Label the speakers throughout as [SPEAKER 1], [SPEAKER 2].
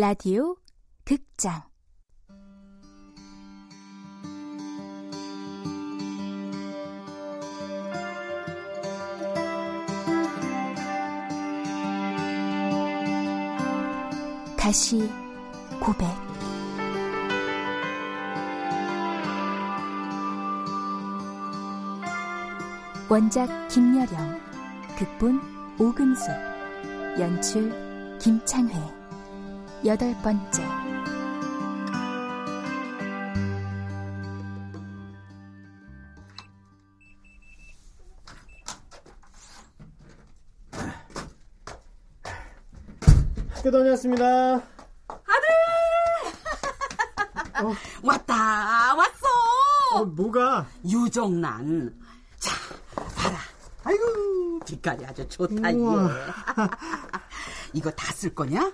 [SPEAKER 1] 라디오 극장. 다시 고백. 원작 김여령 극본 오금수 연출 김창회 여덟 번째
[SPEAKER 2] 학교 다녔습니다.
[SPEAKER 3] 왔다 왔어
[SPEAKER 2] 어, 뭐가?
[SPEAKER 3] 유정란 자 봐라 아이고 빛깔이 아주 좋다
[SPEAKER 2] 우와.
[SPEAKER 3] 얘 이거 다 쓸 거냐?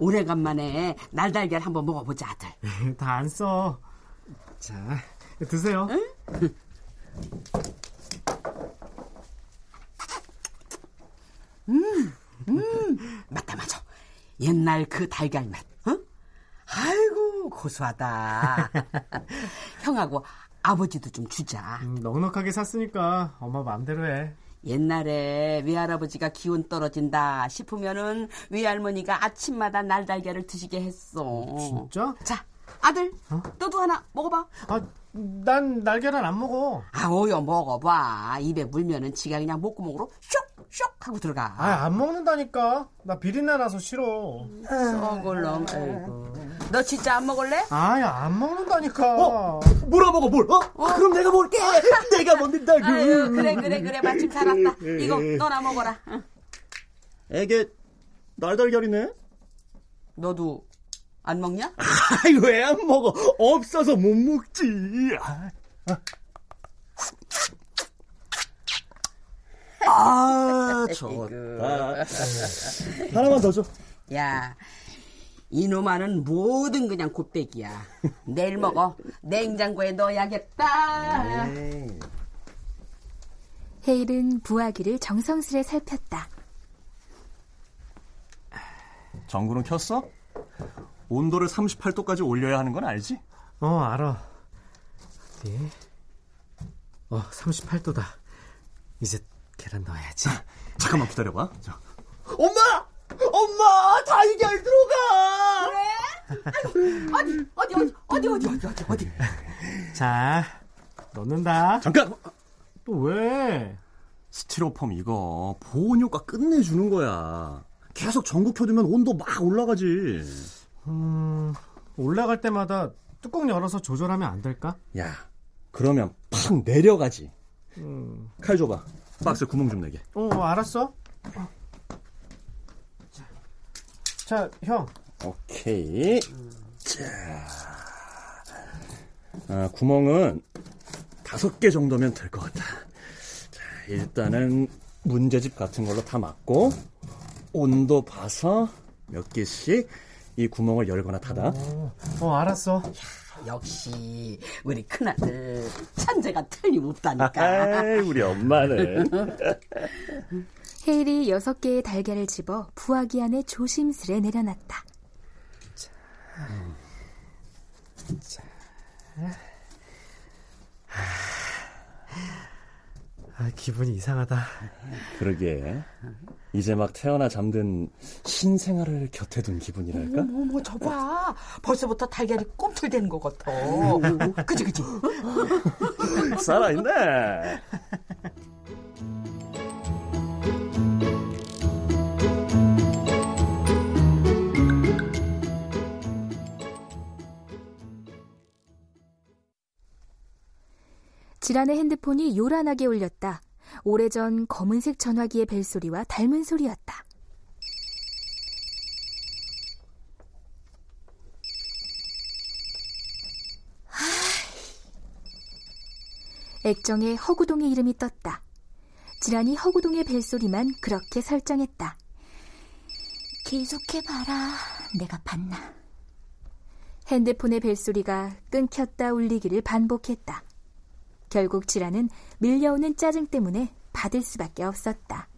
[SPEAKER 3] 오래간만에 날달걀 한번 먹어보자 아들
[SPEAKER 2] 다 안 써. 자, 드세요.
[SPEAKER 3] 맞다 맞아 옛날 그 달걀 맛 어? 아이고 고소하다 형하고 아버지도 좀 주자
[SPEAKER 2] 음, 넉넉하게 샀으니까 엄마 마음대로 해.
[SPEAKER 3] 옛날에 외할아버지가 기운 떨어진다 싶으면은 외할머니가 아침마다 날달걀을 드시게 했어.
[SPEAKER 2] 진짜?
[SPEAKER 3] 자, 아들, 너도 하나 먹어봐.
[SPEAKER 2] 아, 난 날계란 안 먹어.
[SPEAKER 3] 아, 어여 먹어봐. 입에 물면은 지가 그냥 목구멍으로 쇽 쇽 하고 들어가.
[SPEAKER 2] 아, 안 먹는다니까. 나 비린내 나서 싫어.
[SPEAKER 3] 썩을 놈, 아이고. 너 진짜 안 먹을래?
[SPEAKER 2] 아야, 안 먹는다니까.
[SPEAKER 4] 뭐라 먹어 뭘? 어? 그럼 내가 먹을게. 내가 먹는다고.
[SPEAKER 3] 아유, 그래, 그래, 그래. 마침 살았다. 이거 너나 먹어라. 응.
[SPEAKER 4] 애게 날달걀이네.
[SPEAKER 3] 너도 안 먹냐?
[SPEAKER 4] 아이 왜 안 먹어? 없어서 못 먹지. 아, 아 좋다. 하나만 더 줘.
[SPEAKER 3] 야, 이놈아는 뭐든 그냥 곱빼기야. 내일 먹어. 냉장고에 넣어야겠다.
[SPEAKER 1] 헤일은 부화기를 정성스레 살폈다.
[SPEAKER 5] 전구는 켰어? 온도를 38도까지 올려야 하는 건 알지?
[SPEAKER 2] 어, 알아. 어디? 어, 38도다. 이제 계란 넣어야지.
[SPEAKER 5] 잠깐만 기다려봐. 자,
[SPEAKER 4] 엄마! 엄마! 달걀 들어가!
[SPEAKER 3] 어디, 어디, 어디, 어디, 어디, 어디, 어디, 어디.
[SPEAKER 2] 자, 넣는다.
[SPEAKER 5] 잠깐!
[SPEAKER 2] 또 왜?
[SPEAKER 5] 스티로폼 이거 보온 효과 끝내주는 거야. 계속 전구 켜두면 온도 막 올라가지.
[SPEAKER 2] 음, 올라갈 때마다 뚜껑 열어서 조절하면 안 될까?
[SPEAKER 5] 야, 그러면 팍 내려가지. 칼 줘봐. 박스에 구멍 좀 내게.
[SPEAKER 2] 어, 알았어. 자, 자, 형.
[SPEAKER 5] 오케이. 자, 아, 구멍은 다섯 개 정도면 될 것 같아. 자, 일단은 문제집 같은 걸로 다 막고 온도 봐서 몇 개씩 이 구멍을 열거나 닫아.
[SPEAKER 2] 어, 알았어.
[SPEAKER 3] 역시, 우리 큰아들, 천재가 틀림없다니까.
[SPEAKER 5] 아이, 우리 엄마는.
[SPEAKER 1] 헤일이 여섯 개의 달걀을 집어 부화기 안에 조심스레 내려놨다.
[SPEAKER 2] 아, 기분이 이상하다.
[SPEAKER 5] 그러게. 이제 막 태어나 잠든 신생아를 곁에 둔 기분이랄까?
[SPEAKER 3] 뭐, 뭐, 저봐. 벌써부터 달걀이 꿈틀대는 것 같아. 그지, 그지?
[SPEAKER 5] 살아있네.
[SPEAKER 1] 지란의 핸드폰이 요란하게 울렸다. 오래전 검은색 전화기의 벨소리와 닮은 소리였다. 아. 액정에 허구동의 이름이 떴다. 지란이 허구동의 벨소리만 그렇게 설정했다.
[SPEAKER 6] 계속해봐라. 내가 봤나.
[SPEAKER 1] 핸드폰의 벨소리가 끊겼다 울리기를 반복했다. 결국 지란은 밀려오는 짜증 때문에 받을 수밖에 없었다.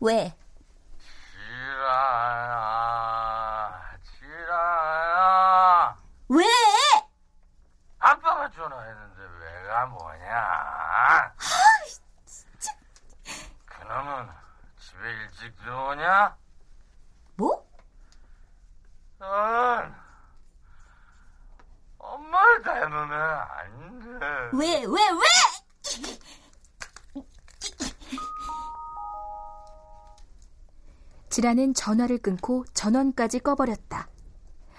[SPEAKER 6] 왜?
[SPEAKER 7] 지라야, 지라야.
[SPEAKER 6] 왜?
[SPEAKER 7] 아빠가 전화했는데 왜가 뭐냐?
[SPEAKER 1] 지란은 전화를 끊고 전원까지 꺼버렸다.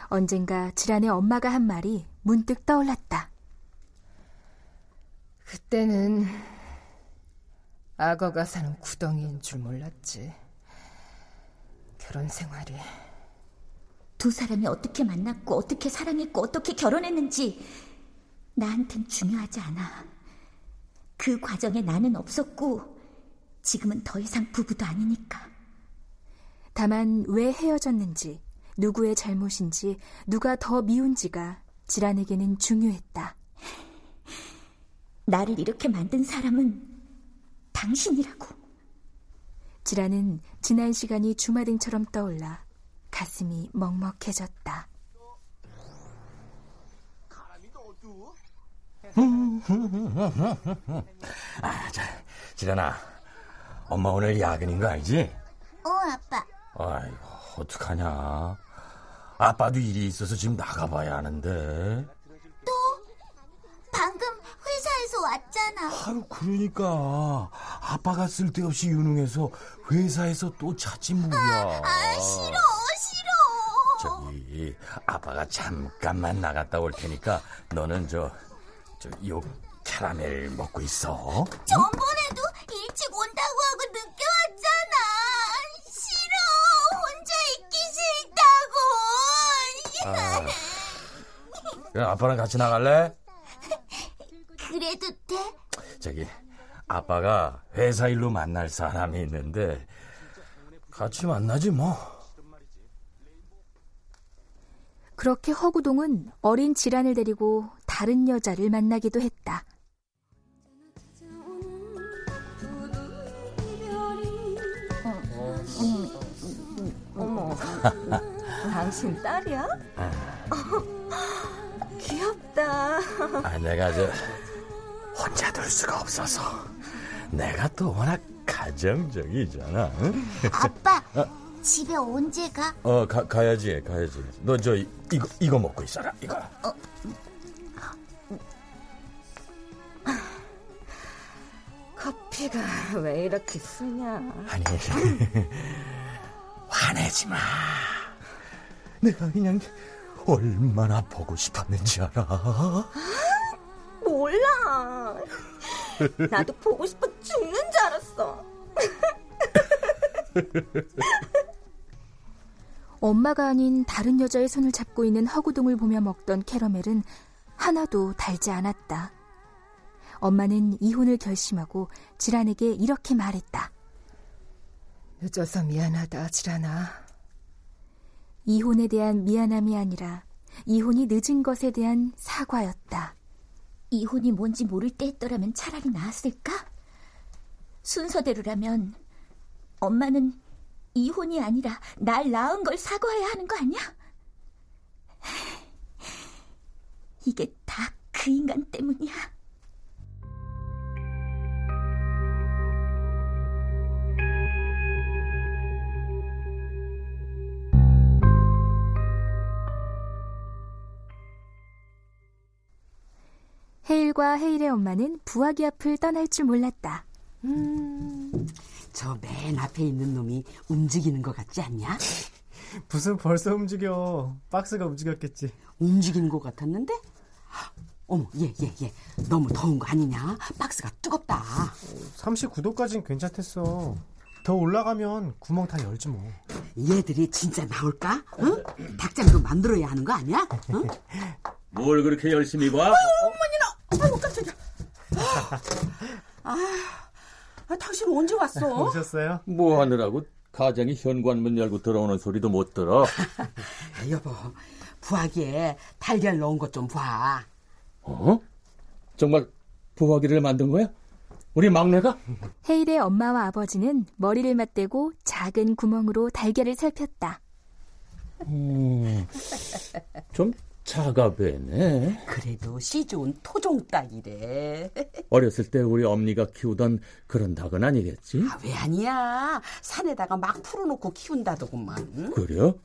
[SPEAKER 1] 언젠가 지란의 엄마가 한 말이 문득 떠올랐다.
[SPEAKER 8] 그때는 악어가 사는 구덩이인 줄 몰랐지. 결혼 생활이
[SPEAKER 6] 두 사람이 어떻게 만났고, 어떻게 사랑했고, 어떻게 결혼했는지 나한텐 중요하지 않아. 그 과정에 나는 없었고, 지금은 더 이상 부부도 아니니까.
[SPEAKER 1] 다만 왜 헤어졌는지, 누구의 잘못인지, 누가 더 미운지가 지란에게는 중요했다.
[SPEAKER 6] 나를 이렇게 만든 사람은 당신이라고.
[SPEAKER 1] 지란은 지난 시간이 주마등처럼 떠올라 가슴이 먹먹해졌다.
[SPEAKER 9] 아, 자, 지란아. 엄마 오늘 야근인 거 알지?
[SPEAKER 6] 어, 아빠.
[SPEAKER 9] 아이고, 어떡하냐. 아빠도 일이 있어서 지금 나가봐야 하는데.
[SPEAKER 6] 방금 회사에서 왔잖아.
[SPEAKER 9] 아유, 그러니까. 아빠가 쓸데없이 유능해서 회사에서 또 찾지 뭐야.
[SPEAKER 6] 아, 싫어, 싫어.
[SPEAKER 9] 저기, 아빠가 잠깐만 나갔다 올 테니까 너는 저, 저, 요 캐러멜 먹고 있어.
[SPEAKER 6] 전번에도
[SPEAKER 9] 아빠랑 같이 나갈래?
[SPEAKER 6] 그래도 돼?
[SPEAKER 9] 저기, 아빠가 회사 일로 만날 사람이 있는데, 같이 만나지 뭐.
[SPEAKER 1] 그렇게 허구동은 어린 지란을 데리고 다른 여자를 만나기도 했다.
[SPEAKER 8] 어머, 당신 딸이야? 귀엽다.
[SPEAKER 9] 아, 내가 저, 혼자 둘 수가 없어서. 내가 또 워낙 가정적이잖아. 응?
[SPEAKER 6] 아빠, 집에 언제 가?
[SPEAKER 9] 어, 가, 가야지, 가야지. 너 저, 이거, 이거 먹고 있어라, 이거.
[SPEAKER 8] 커피가 왜 이렇게 쓰냐?
[SPEAKER 9] 아니, 화내지 마. 내가 그냥 얼마나 보고 싶었는지 알아?
[SPEAKER 8] 몰라. 나도 보고 싶어 죽는 줄 알았어.
[SPEAKER 1] 엄마가 아닌 다른 여자의 손을 잡고 있는 허구동을 보며 먹던 캐러멜은 하나도 달지 않았다. 엄마는 이혼을 결심하고 지란에게 이렇게 말했다.
[SPEAKER 8] 늦어서 미안하다, 지란아.
[SPEAKER 1] 이혼에 대한 미안함이 아니라 이혼이 늦은 것에 대한 사과였다.
[SPEAKER 6] 이혼이 뭔지 모를 때 했더라면 차라리 나았을까? 순서대로라면 엄마는 이혼이 아니라 날 낳은 걸 사과해야 하는 거 아니야? 이게 다 그 인간 때문이야.
[SPEAKER 1] 헤일과 헤일의 엄마는 부하기 앞을 떠날 줄 몰랐다.
[SPEAKER 3] 저맨 앞에 있는 놈이 움직이는 것 같지 않냐?
[SPEAKER 2] 무슨 벌써 움직여. 박스가 움직였겠지.
[SPEAKER 3] 움직이는 것 같았는데? 어머, 얘, 얘, 얘. 너무 더운 거 아니냐? 박스가 뜨겁다.
[SPEAKER 2] 39도까지는 괜찮댔어. 더 올라가면 구멍 다 열지 뭐.
[SPEAKER 3] 얘들이 진짜 나올까? 응? 닭장도 만들어야 하는 거 아니야? 응?
[SPEAKER 5] 뭘 그렇게 열심히 봐?
[SPEAKER 3] 어머니나! 아이고 깜짝이야. 아, 아, 당신 언제 왔어?
[SPEAKER 2] 오셨어요?
[SPEAKER 9] 뭐 하느라고 가정이 현관문 열고 들어오는 소리도 못 들어.
[SPEAKER 3] 아, 여보, 부하기에 달걀 넣은 것 좀 봐.
[SPEAKER 9] 어? 정말 부화기를 만든 거야? 우리 막내가?
[SPEAKER 1] 헤일의 엄마와 아버지는 머리를 맞대고 작은 구멍으로 달걀을 살폈다.
[SPEAKER 9] 음, 좀 작아 보이네.
[SPEAKER 3] 그래도 씨 좋은 토종 닭이래.
[SPEAKER 9] 어렸을 때 우리 엄니가 키우던 그런 닭은 아니겠지?
[SPEAKER 3] 아, 왜 아니야? 산에다가 막 풀어놓고 키운다더구만. 응?
[SPEAKER 9] 그래요?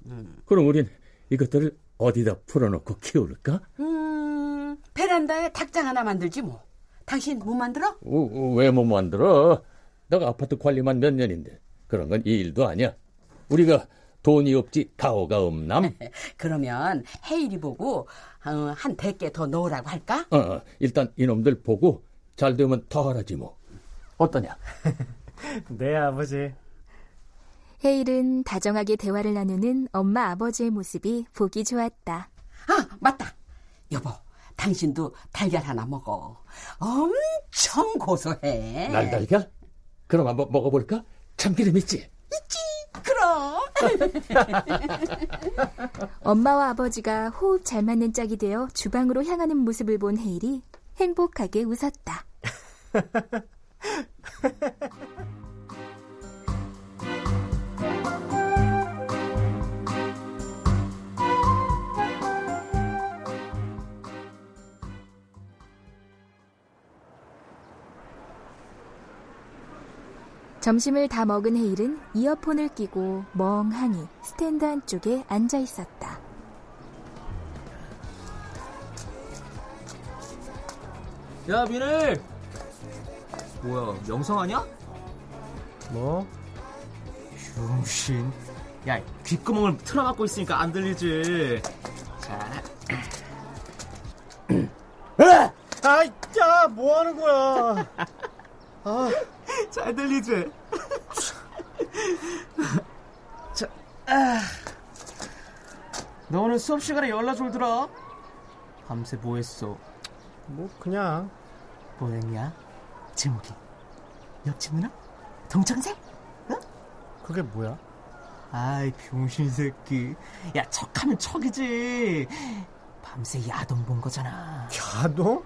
[SPEAKER 9] 그럼 우린 이것들을 어디다 풀어놓고 키울까?
[SPEAKER 3] 음, 베란다에 닭장 하나 만들지 뭐. 당신 못 만들어?
[SPEAKER 9] 왜 못 만들어? 내가 아파트 관리만 몇 년인데 그런 건 이 일도 아니야. 우리가 돈이 없지 가오가 없남.
[SPEAKER 3] 그러면 헤일이 보고 어, 한 100개 더 넣으라고 할까?
[SPEAKER 9] 어, 어, 일단 이놈들 보고 잘 되면 더 하라지 뭐. 어떠냐?
[SPEAKER 2] 네, 아버지.
[SPEAKER 1] 헤일은 다정하게 대화를 나누는 엄마 아버지의 모습이 보기 좋았다.
[SPEAKER 3] 아, 맞다. 여보, 당신도 달걀 하나 먹어. 엄청 고소해.
[SPEAKER 9] 날달걀? 그럼 한번 먹어볼까? 참기름 있지?
[SPEAKER 3] 그럼.
[SPEAKER 1] 엄마와 아버지가 호흡 잘 맞는 짝이 되어 주방으로 향하는 모습을 본 헤일이 행복하게 웃었다. 점심을 다 먹은 헤일은 이어폰을 끼고 멍하니 스탠드 한쪽에 앉아 있었다.
[SPEAKER 10] 야, 미네! 뭐야, 명성하냐?
[SPEAKER 2] 뭐?
[SPEAKER 10] 병신. 야, 귓구멍을 틀어막고 있으니까 안 들리지. 자.
[SPEAKER 2] 아, 야, 뭐 하는 거야? 아,
[SPEAKER 10] 잘 들리지? 자, 아. 너 오늘 수업 시간에 연락 졸더라? 밤새 뭐 했어?
[SPEAKER 2] 뭐 그냥
[SPEAKER 10] 뭐였냐? 제목이 옆집 누나? 동창생?
[SPEAKER 2] 그게 뭐야?
[SPEAKER 10] 아이 병신 새끼 야 척하면 척이지 밤새 야동 본 거잖아
[SPEAKER 2] 야동?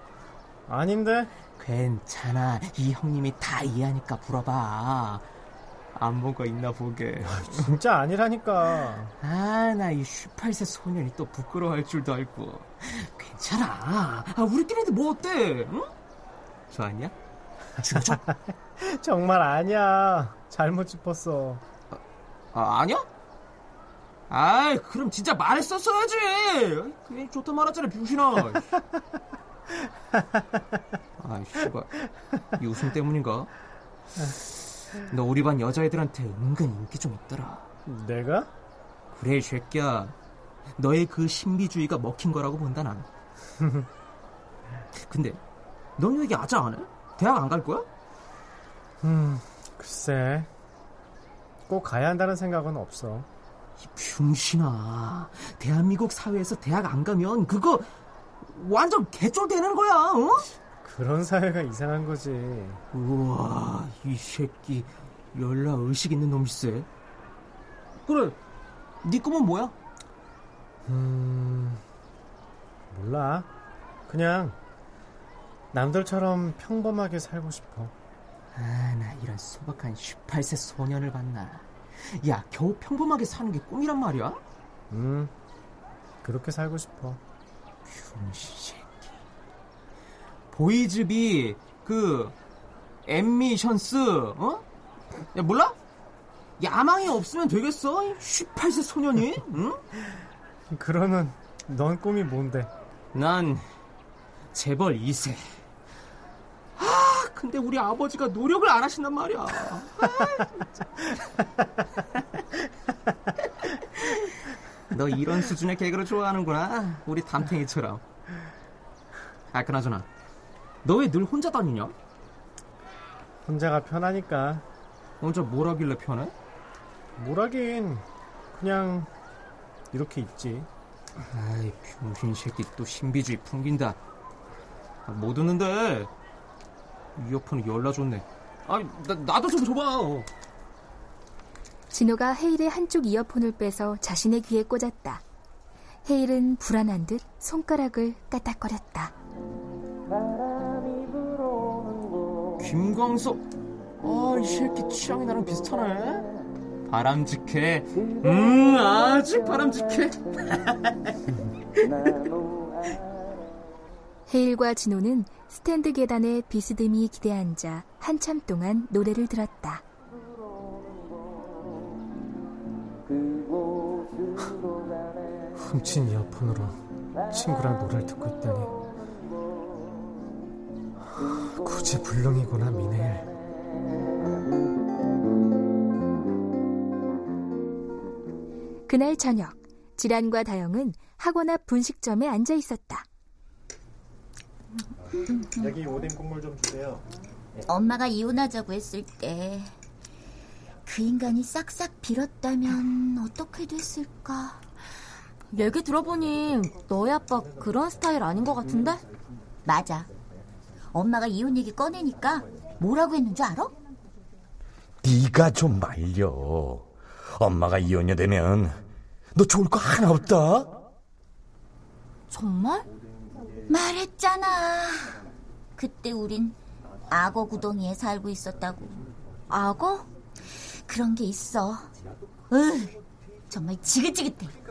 [SPEAKER 2] 아닌데
[SPEAKER 10] 괜찮아 이 형님이 다 이해하니까 물어봐 안본거 있나 보게
[SPEAKER 2] 진짜 아니라니까
[SPEAKER 10] 아 나 이 18세 소년이 또 부끄러워할 줄도 알고 괜찮아 아, 우리끼리인데 뭐 어때 응? 좋아하냐? 죽여줘
[SPEAKER 2] 정말 아니야 잘못 짚었어
[SPEAKER 10] 아, 아니야? 아이, 그럼 진짜 말했었어야지. 그냥 좋다 말았잖아, 병신아. 아이, 씨발. 이 웃음 때문인가? 너 우리 반 여자애들한테 은근 인기 좀 있더라.
[SPEAKER 2] 내가?
[SPEAKER 10] 그래, 이 새끼야. 너의 그 신비주의가 먹힌 거라고 본다, 난. 근데, 넌왜 얘기 아직 안 해? 대학 안 갈 거야?
[SPEAKER 2] 음, 글쎄. 꼭 가야 한다는 생각은 없어.
[SPEAKER 10] 이 병신아. 대한민국 사회에서 대학 안 가면 그거 완전 개쫄 되는 거야, 어?
[SPEAKER 2] 그런 사회가 이상한 거지.
[SPEAKER 10] 우와, 이 새끼 연락 의식 있는 놈일세. 그래, 네 꿈은 뭐야?
[SPEAKER 2] 음, 몰라. 그냥 남들처럼 평범하게 살고 싶어.
[SPEAKER 10] 아, 나 이런 소박한 18세 소년을 봤나. 야, 겨우 평범하게 사는 게 꿈이란 말이야?
[SPEAKER 2] 음, 그렇게 살고 싶어.
[SPEAKER 10] 병신 새끼. 보이즈비, 그, 엠미션스, 어? 야, 몰라? 야망이 없으면 되겠어? 18세 소년이? 응?
[SPEAKER 2] 그러면 넌 꿈이 뭔데?
[SPEAKER 10] 난 재벌 2세. 아, 근데 우리 아버지가 노력을 안 하신단 말이야. 아, 너 이런 수준의 개그를 좋아하는구나. 우리 담탱이처럼. 아, 그나저나. 너 왜 늘 혼자 다니냐?
[SPEAKER 2] 혼자가 편하니까.
[SPEAKER 10] 혼자 뭘 하길래 편해?
[SPEAKER 2] 뭘 하긴. 그냥 이렇게 있지.
[SPEAKER 10] 아이 병신 새끼 또 신비주의 풍긴다. 아, 뭐 듣는데? 이어폰을 열라 줬네. 아, 나 나도 좀 줘봐.
[SPEAKER 1] 진호가 헤일의 한쪽 이어폰을 빼서 자신의 귀에 꽂았다. 헤일은 불안한 듯 손가락을 까딱거렸다.
[SPEAKER 10] 김광석. 아, 이 새끼 취향이 나랑 비슷하네. 바람직해. 음, 아주 바람직해.
[SPEAKER 1] 헤일과 진호는 스탠드 계단에 비스듬히 기대앉아 한참 동안 노래를 들었다.
[SPEAKER 2] 훔친 이어폰으로 친구랑 노래를 듣고 있다니. 굳이 불능이구나, 미네일.
[SPEAKER 1] 그날 저녁, 지란과 다영은 학원 앞 분식점에 앉아 있었다.
[SPEAKER 2] 여기 오뎅 국물 좀 주세요.
[SPEAKER 6] 엄마가 이혼하자고 했을 때 그 인간이 싹싹 빌었다면 어떻게 됐을까?
[SPEAKER 8] 얘기 들어보니 너희 아빠 그런 스타일 아닌 것 같은데?
[SPEAKER 6] 맞아. 엄마가 이혼 얘기 꺼내니까 뭐라고 했는 줄 알아?
[SPEAKER 11] 네가 좀 말려. 엄마가 이혼녀 되면 너 좋을 거 하나 없다.
[SPEAKER 8] 정말?
[SPEAKER 6] 말했잖아. 그때 우린 악어 구덩이에 살고 있었다고.
[SPEAKER 8] 악어?
[SPEAKER 6] 그런 게 있어. 으, 정말 지긋지긋해.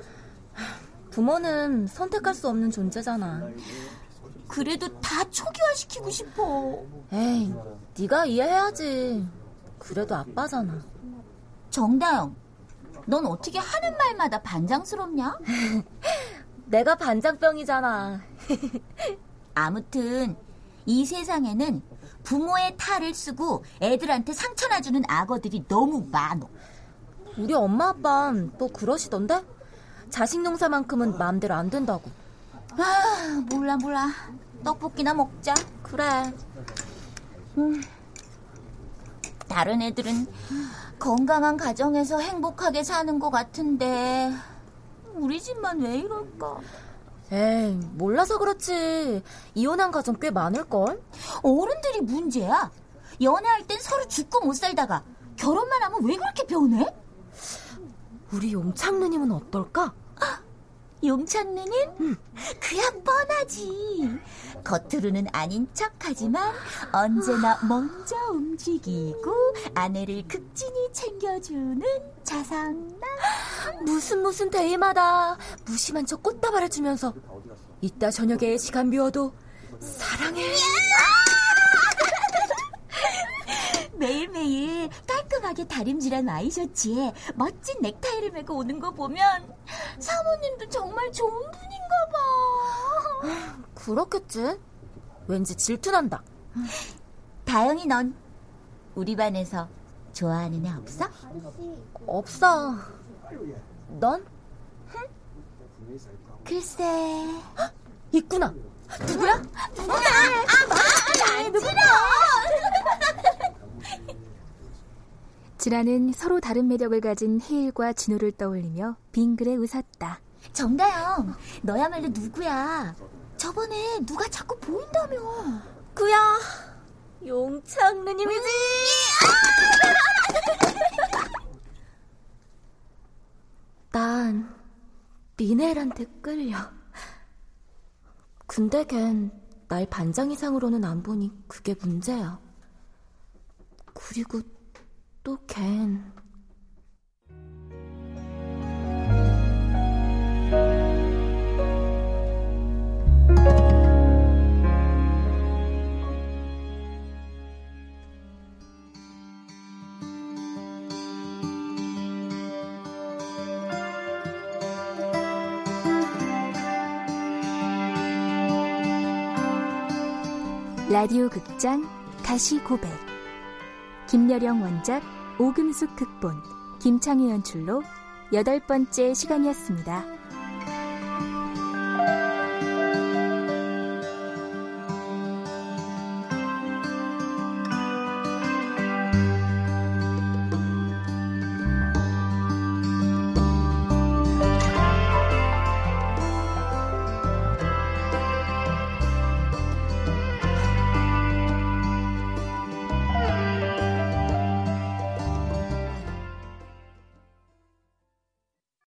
[SPEAKER 8] 부모는 선택할 수 없는 존재잖아.
[SPEAKER 6] 그래도 다 초기화시키고 싶어.
[SPEAKER 8] 에이, 네가 이해해야지. 그래도 아빠잖아.
[SPEAKER 6] 정다영, 넌 어떻게 하는 말마다 반장스럽냐?
[SPEAKER 8] 내가 반장병이잖아.
[SPEAKER 6] 아무튼 이 세상에는 부모의 탈을 쓰고 애들한테 상처나 주는 악어들이 너무 많어.
[SPEAKER 8] 우리 엄마 아빠는 또 그러시던데? 자식 농사만큼은 마음대로 안 된다고.
[SPEAKER 6] 아, 몰라 몰라. 떡볶이나 먹자.
[SPEAKER 8] 그래.
[SPEAKER 6] 음. 다른 애들은 건강한 가정에서 행복하게 사는 것 같은데 우리 집만 왜 이럴까?
[SPEAKER 8] 에이, 몰라서 그렇지. 이혼한 가정 꽤 많을걸?
[SPEAKER 6] 어른들이 문제야. 연애할 땐 서로 죽고 못 살다가 결혼만 하면 왜 그렇게 변해?
[SPEAKER 8] 우리 용창 누님은 어떨까?
[SPEAKER 6] 누님? 응. 그야 뻔하지. 겉으로는 아닌 척하지만 언제나 먼저 움직이고 아내를 극진히 챙겨주는 자상남.
[SPEAKER 8] 무슨 무슨 대의마다 무심한 척 꽃다발을 주면서 이따 저녁에 시간 비워도 사랑해.
[SPEAKER 6] 매일매일 깔끔하게 다림질한 와이셔츠에 멋진 넥타이를 메고 오는 거 보면 사모님도 정말 좋은 분인가 봐.
[SPEAKER 8] 그렇겠지. 왠지 질투난다.
[SPEAKER 6] 다영이 넌 우리 반에서 좋아하는 애 없어?
[SPEAKER 8] 없어. 넌?
[SPEAKER 6] 글쎄.
[SPEAKER 8] 있구나. 누구야?
[SPEAKER 6] 누구야? 아, 말안 들어.
[SPEAKER 1] 지라는 서로 다른 매력을 가진 헤일과 진호를 떠올리며 빙그레 웃었다.
[SPEAKER 6] 정다영, 너야말로 누구야? 저번에 누가 자꾸 보인다며.
[SPEAKER 8] 그야, 용창 누님이지. 난 미넬한테 끌려. 근데 걘 날 반장 이상으로는 안 보니 그게 문제야. 그리고 또 걘.
[SPEAKER 1] 라디오 극장 가시고백 김여령 원작 오금숙 극본 김창희 연출로 여덟 번째 시간이었습니다.